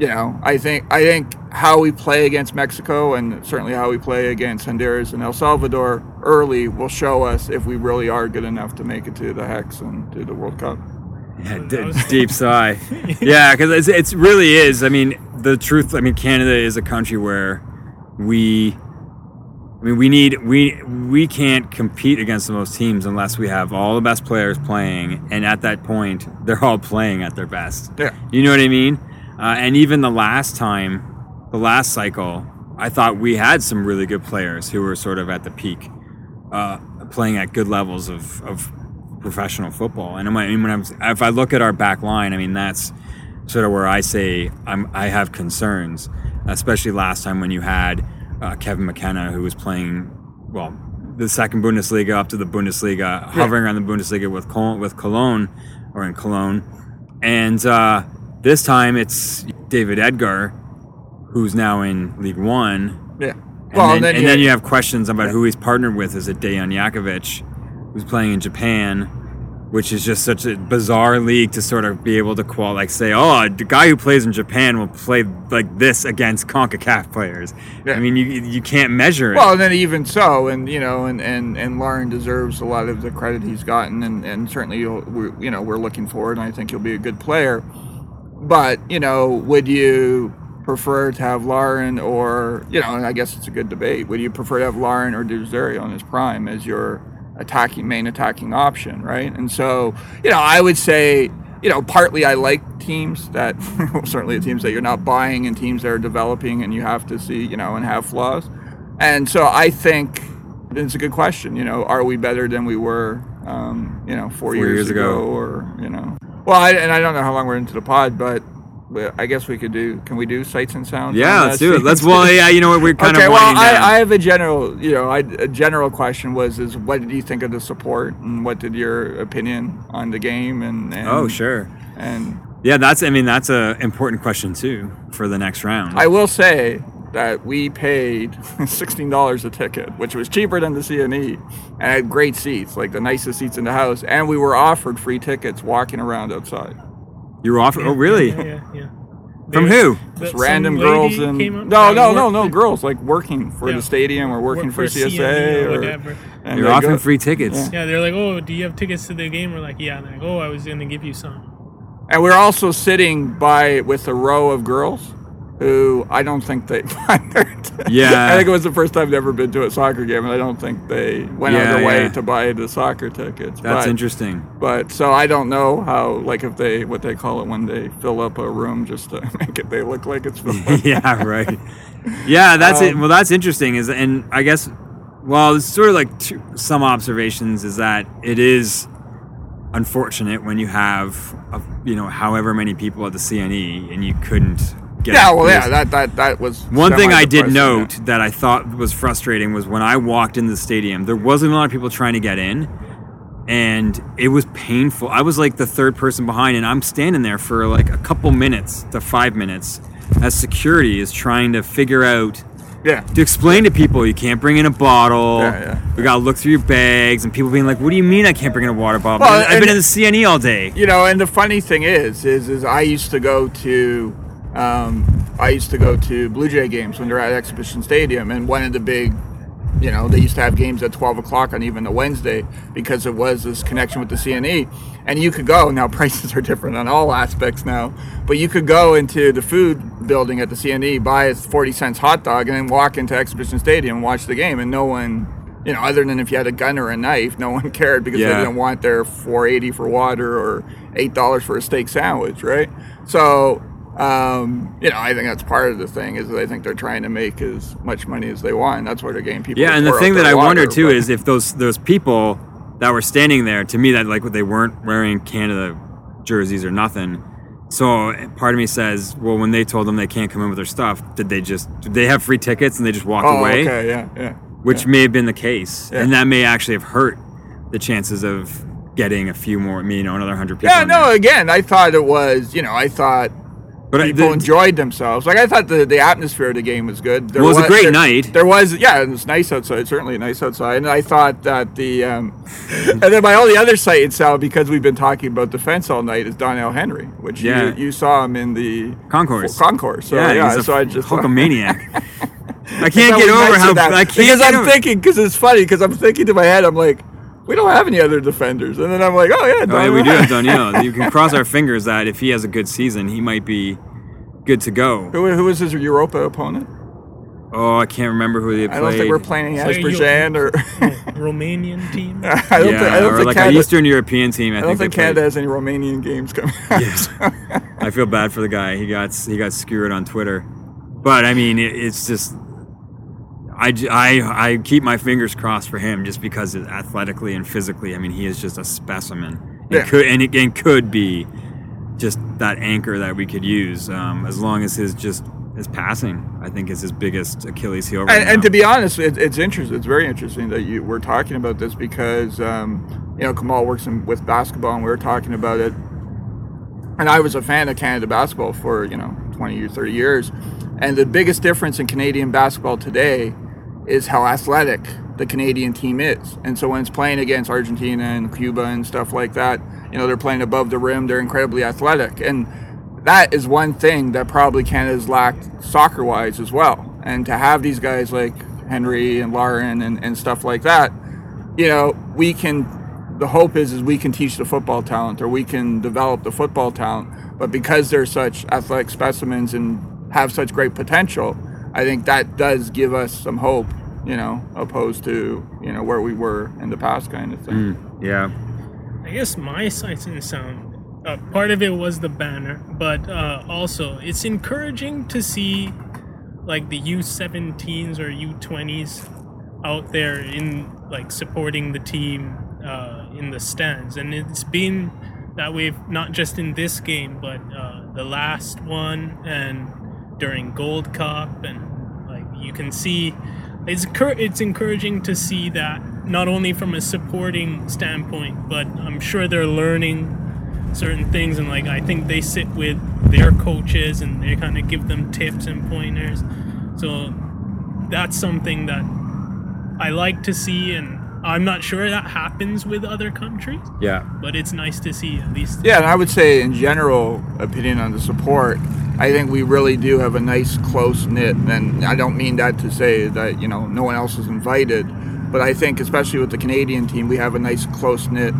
you know, I think I think how we play against Mexico and certainly how we play against Honduras and El Salvador early will show us if we really are good enough to make it to the Hex and to the World Cup. Yeah, That d- deep sigh. yeah, because it it's really is. I mean, the truth. I mean, Canada is a country where we. I mean, we need we we can't compete against those teams unless we have all the best players playing, and at that point, they're all playing at their best. Yeah. You know what I mean? Uh, and even the last time, the last cycle, I thought we had some really good players who were sort of at the peak, uh, playing at good levels of, of professional football. And I mean, when I'm, if I look at our back line, I mean, that's sort of where I say I'm, I have concerns, especially last time when you had uh, Kevin McKenna, who was playing, well, the second Bundesliga up to the Bundesliga, hovering around the Bundesliga with Cologne, with Cologne or in Cologne. And uh, this time it's David Edgar, who's now in League One. Yeah. And, then, and then you have questions about who he's partnered with. Is it Dejan Jakovic, who's playing in Japan, which is just such a bizarre league to sort of be able to qual like say, oh, the guy who plays in Japan will play like this against Concacaf players. Yeah. I mean, you you can't measure it. Well, and then even so, and you know, and and and Larin deserves a lot of the credit he's gotten, and and certainly you'll, we're, you know we're looking forward, and I think he'll be a good player. But you know, would you prefer to have Larin or you know, and I guess it's a good debate. Would you prefer to have Larin or De Rosario on his prime as your attacking main attacking option, right? And so, you know, I would say, you know, partly I like teams that well, certainly teams that you're not buying and teams that are developing and you have to see, you know, and have flaws. And so I think it's a good question. You know, are we better than we were, um, you know, four, years, years ago. ago, or you know? Well, I, and I don't know how long we're into the pod, but I guess we could do. Can we do sights and sounds? Yeah, let's do it. Let's well, yeah, you know what, we're kind okay, of well. I, I have a general, you know, I, a general question was, is what did you think of the support, and what did your opinion on the game, and, and oh, sure. and Yeah, that's. I mean, that's a important question too for the next round. I will say that we paid sixteen dollars a ticket, which was cheaper than the CNE, and had great seats, like the nicest seats in the house, and we were offered free tickets walking around outside. you were offered. Oh, really? Yeah, yeah. yeah. From who? Just random girls and no, no, no, no, girls like working for Yeah. the stadium or working worked for, CNE CSA or or whatever. and You're they offering go- free tickets. Yeah. Yeah, they're like, "Oh, do you have tickets to the game?" We're like, "Yeah." They're like, "Oh, I was gonna give you some." And we're also sitting by with a row of girls who I don't think they bothered. Yeah. I think it was the first time they've ever been to a soccer game, and I don't think they went out of their way yeah. to buy the soccer tickets. That's but, interesting. But so I don't know how, like, if they what they call it when they fill up a room just to make it they look like it's filled. yeah, right. Yeah, that's it. Um, Well, that's interesting. Is and I guess, well, it's sort of like two, some observations is that it is unfortunate when you have, a, you know, however many people at the CNE and you couldn't. Yeah, well, yeah, that that that was One thing I did note yeah. that I thought was frustrating was when I walked into the stadium, there wasn't a lot of people trying to get in, and it was painful. I was like the third person behind, and I'm standing there for like a couple minutes to five minutes as security is trying to figure out Yeah. to explain to people you can't bring in a bottle. Yeah, yeah, we gotta look through your bags, and people being like, "What do you mean I can't bring in a water bottle? Well, I've been in the CNE all day." you know, and the funny thing is, is, is I used to go to, um, I used to go to Blue Jay games when they're at Exhibition Stadium, and one of the big, you know, they used to have games at twelve o'clock on even a Wednesday because it was this connection with the CNE, and you could go. Now prices are different on all aspects now, but you could go into the food building at the CNE, buy a forty cents hot dog, and then walk into Exhibition Stadium and watch the game, and no one. You know, other than if you had a gun or a knife, no one cared because they didn't want their 480 for water or eight dollars for a steak sandwich, right? So, um, you know, I think that's part of the thing is that I think they're trying to make as much money as they want. And that's why they're getting people. Yeah, and the thing that I wonder too but- is if those those people that were standing there, to me, that like they weren't wearing Canada jerseys or nothing. So part of me says, well, when they told them they can't come in with their stuff, did they just did they have free tickets and they just walked oh, away? okay, yeah, yeah. Which yeah. may have been the case, Yeah. and that may actually have hurt the chances of getting a few more, you know, another hundred people. Yeah, no. there. Again, I thought it was. You know, I thought but people the- enjoyed themselves. Like I thought the, the atmosphere of the game was good. There Well, it was a great there- night. There was, yeah, it was nice outside. Certainly nice outside. And I thought that the, um, and then my only other sight in sound because we've been talking about defense all night is Doneil Henry, which Yeah. you, you saw him in the Concourse. Concourse. So yeah, yeah, he's a so I just Hulkamaniac. I can't get over nice how that. I can't because I'm over- thinking because it's funny because I'm thinking to my head I'm like we don't have any other defenders and then I'm like oh yeah, Oh, yeah, we do have Henry. Doneil. You can cross our fingers that if he has a good season, he might be good to go. Who, who was his Europa opponent? Oh, I can't remember who they played. I don't think we're playing So as or Romanian team. I don't yeah, think I don't or think like Canada, an Eastern European team. I, I don't think, think they played. Canada has any Romanian games coming. Out. Yes. I feel bad for the guy. He got he got skewered on Twitter, but I mean, it, it's just. I, I, I keep my fingers crossed for him just because athletically and physically, I mean, he is just a specimen. And Yeah. could and it and could be just that anchor that we could use um, as long as his just his passing, I think, is his biggest Achilles heel. Right and, and to be honest, it, it's interesting. It's very interesting that you we're talking about this because um, you know Kamal works in, with basketball, and we were talking about it. And I was a fan of Canada basketball for you know 20 or 30 years, and the biggest difference in Canadian basketball today is how athletic the Canadian team is. And so when it's playing against Argentina and Cuba and stuff like that, you know they're playing above the rim. They're incredibly athletic, and that is one thing that probably Canada's lacked soccer wise as well. And to have these guys like Henry and Larin and, and stuff like that, you know, we can the hope is is we can teach the football talent or we can develop the football talent. But because they're such athletic specimens and have such great potential, I think that does give us some hope, you know, opposed to, you know, where we were in the past kind of thing. yeah. I guess my sights and sound. Uh, part of it was the banner, but uh, also it's encouraging to see like the U17s or U20s out there in like supporting the team uh, in the stands, and it's been that way not just in this game, but uh, the last one and during Gold Cup, and like you can see, it's it's encouraging to see that not only from a supporting standpoint, but I'm sure they're learning certain things, and like I think they sit with their coaches and they kind of give them tips and pointers. So that's something that I like to see, and I'm not sure that happens with other countries, Yeah. but it's nice to see at least. Yeah, and I would say in general opinion on the support, I think we really do have a nice close knit, and I don't mean that to say that you know no one else is invited, but I think especially with the Canadian team, we have a nice close knit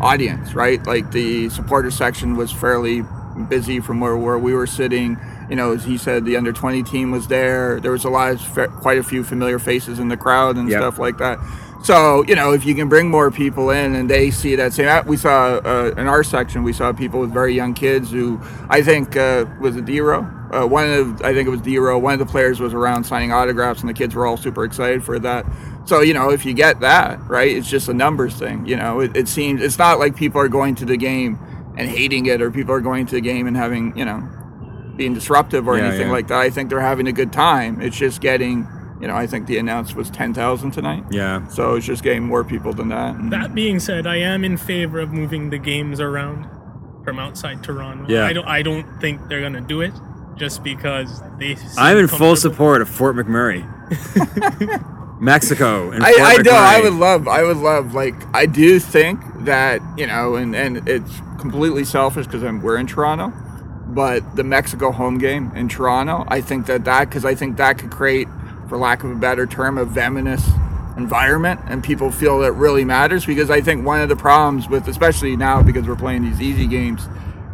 audience, right? Like the supporter section was fairly busy from where, where we were sitting. You know, as he said, the under 20 team was there. There was a lot of quite a few familiar faces in the crowd and Yep. stuff like that. So you know, if you can bring more people in and they see that same, we saw uh, in our section, we saw people with very young kids who I think uh, was it Dero. Uh, one of I think it was Dero. One of the players was around signing autographs, and the kids were all super excited for that. So you know, if you get that right, it's just a numbers thing. You know, it, it seems it's not like people are going to the game and hating it, or people are going to the game and having you know being disruptive or Yeah, anything yeah. like that. I think they're having a good time. It's just getting. You know, I think the announce was ten thousand tonight. Yeah. So it's just getting more people than that. And That being said, I am in favor of moving the games around from outside Toronto. Yeah. I don't. I don't think they're gonna do it just because they. I'm in full support of Fort McMurray. Mexico and I, Fort I know. I would love. I would love. Like I do think that you know, and and it's completely selfish because we're in Toronto, but the Mexico home game in Toronto, I think that that because I think that could create, for lack of a better term, a venomous environment, and people feel that really matters. Because I think one of the problems with, especially now because we're playing these easy games.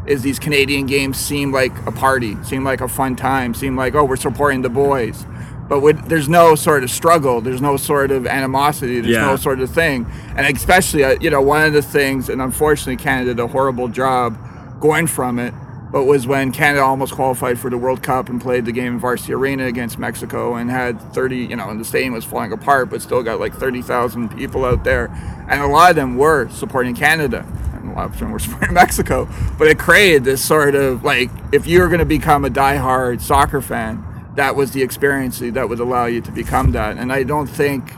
Is these Canadian games seem like a party, seem like a fun time, seem like oh we're supporting the boys, but with, there's no sort of struggle, there's no sort of animosity, there's Yeah. no sort of thing. And especially, uh, you know, one of the things, and unfortunately, Canada did a horrible job going from it, but was when Canada almost qualified for the World Cup and played the game in Varsity Arena against Mexico and had 30, you know, and the stadium was falling apart, but still got like 30,000 people out there. And a lot of them were supporting Canada. And a lot of them were supporting Mexico. But it created this sort of like, if you're going to become a diehard soccer fan, that was the experience that would allow you to become that. And I don't think,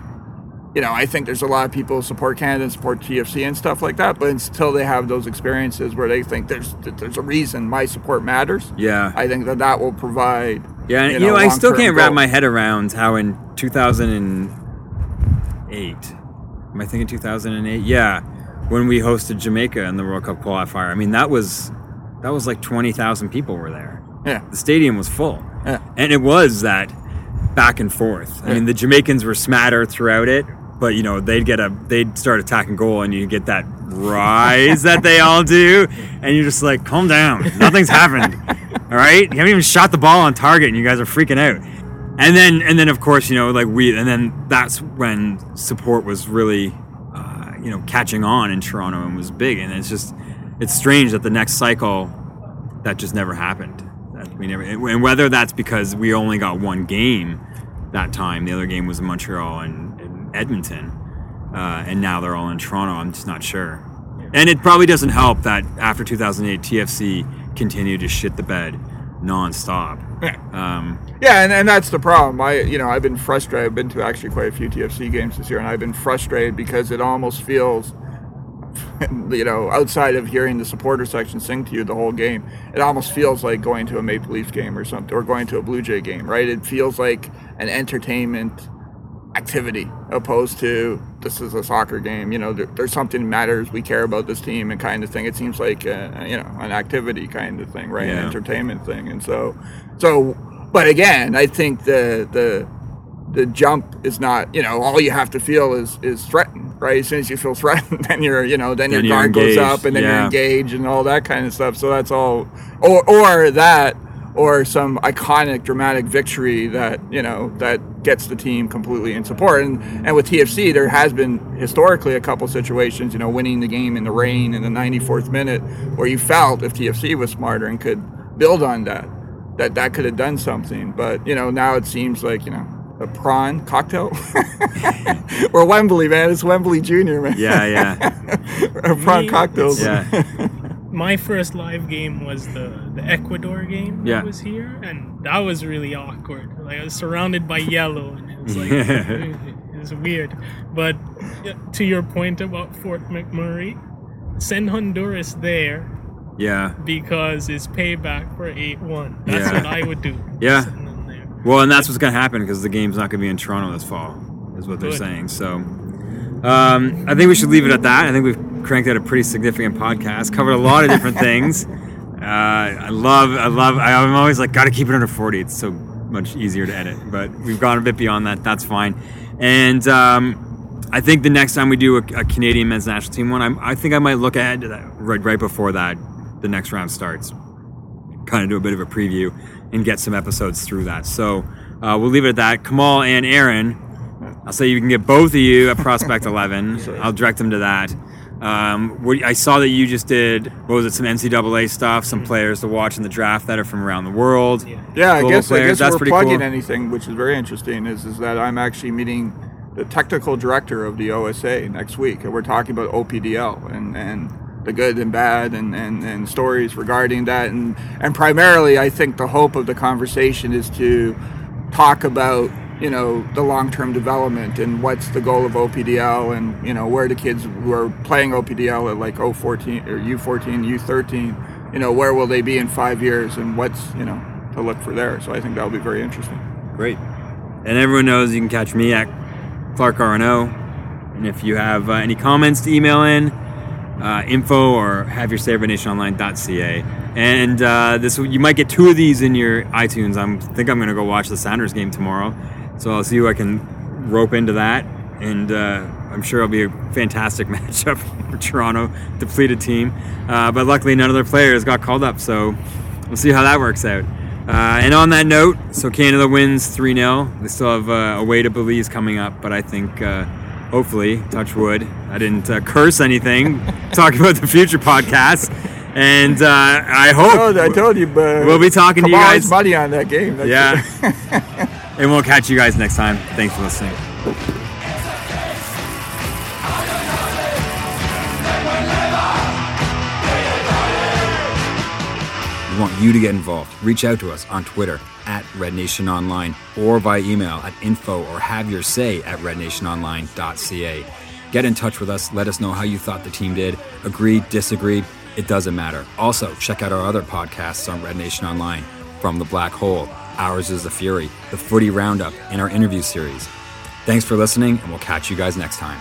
you know, I think there's a lot of people who support Canada and support TFC and stuff like that. But until they have those experiences where they think there's there's a reason my support matters, Yeah. I think that that will provide. Yeah, and you know, I still can't wrap my head around how in 2008, am I thinking 2008? Yeah, when we hosted Jamaica in the World Cup qualifier. I mean, that was that was like 20,000 people were there. Yeah. The stadium was full, Yeah. and it was that back and forth. I mean, the Jamaicans were smattered throughout it, but you know, they'd get a they'd start attacking goal, and you get that rise that they all do, and you're just like, calm down, nothing's happened. All right, you haven't even shot the ball on target, and you guys are freaking out. And then, and then, of course, you know, like we, and then that's when support was really, uh, you know, catching on in Toronto and was big. And it's just, it's strange that the next cycle, that just never happened. That we never, and whether that's because we only got one game that time, the other game was in Montreal and, and Edmonton, uh, and now they're all in Toronto. I'm just not sure. And it probably doesn't help that after 2008, TFC continued to shit the bed nonstop. Yeah. Um, Yeah, and, and that's the problem. I you know I've been frustrated. I've been to actually quite a few TFC games this year, and I've been frustrated because it almost feels, you know, outside of hearing the supporter section sing to you the whole game, it almost feels like going to a Maple Leafs game or something, or going to a Blue Jay game, right? It feels like an entertainment activity opposed to this is a soccer game. You know, there, there's something that matters. We care about this team and kind of thing. It seems like uh, you know an activity kind of thing, right? An entertainment thing, and so so. But again, I think the the the jump is not you know all you have to feel is is threatened right as soon as you feel threatened then you're you know then, Then your guard goes up and then you're engaged and all that kind of stuff so that's all or or that or some iconic dramatic victory that you know that gets the team completely in support. And and with TFC there has been historically a couple situations you know winning the game in the rain in the 94th minute where you felt if TFC was smarter and could build on that that that could have done something. But you know now it seems like you know a prawn cocktail? Or Wembley man. It's Wembley Junior man. Yeah, yeah, or prawn Me- cocktails yeah. my first live game was the the Ecuador game Yeah. that was here, and that was really awkward. Like I was surrounded by yellow, and it was like it was weird. But to your point about Fort McMurray, send Honduras there Yeah. because it's payback for eight one. That's Yeah. what I would do. Yeah. Send them there. Well, and that's what's going to happen because the game's not going to be in Toronto this fall, is what they're saying. So, um, I think we should leave it at that. I think we've cranked out a pretty significant podcast, covered a lot of different things. Uh, I love, I love, I'm always like, got to keep it under 40. It's so much easier to edit, but we've gone a bit beyond that. That's fine. And um, I think the next time we do a, a Canadian men's national team one, I'm, I think I might look ahead to that right, right before that, the next round starts kind of do a bit of a preview and get some episodes through that. So uh, we'll leave it at that. Kamal and Aaron, I'll say you can get both of you at Prospect 11. I'll direct them to that. Um, I saw that you just did, what was it, some NCAA stuff, some players to watch in the draft that are from around the world. Yeah. Yeah, I Global guess I players, guess that's we're pretty plugging cool. anything, which is very interesting. Is is that I'm actually meeting the technical director of the OSA next week, and we're talking about OPDL and and the good and bad and, and, and stories regarding that, and and primarily I think the hope of the conversation is to talk about you know the long-term development and what's the goal of OPDL and you know where the kids who are playing OPDL at like 014 or U14 U13 you know where will they be in five years and what's you know to look for there so I think that'll be very interesting Great. And everyone knows you can catch me at Clark RNO. And if you have uh, any comments to email in, uh, info or have your say at rednationonline.ca. And uh, this you might get two of these in your iTunes. I'm think I'm going to go watch the Sounders game tomorrow, so I'll see who I can rope into that. And uh, I'm sure it'll be a fantastic matchup for Toronto, depleted team. Uh, but luckily, none of their players got called up, so we'll see how that works out. Uh, and on that note, so Canada wins 3 0. They still have uh, way to Belize coming up, but I think uh, hopefully, touch wood, I didn't uh, curse anything talking about the future podcast. And uh, I hope. I told, I told you but We'll be talking to you guys- money on that game That's Yeah. and we'll catch you guys next time. Thanks for listening. We want you to get involved. Reach out to us on Twitter at Red Nation Online or by email at info or have your say at rednationonline.ca. Get in touch with us. Let us know how you thought the team did. Agreed, disagreed, it doesn't matter. Also, check out our other podcasts on Red Nation Online From the Black Hole, Ours is the Fury, the Footy Roundup, and our interview series. Thanks for listening, and we'll catch you guys next time.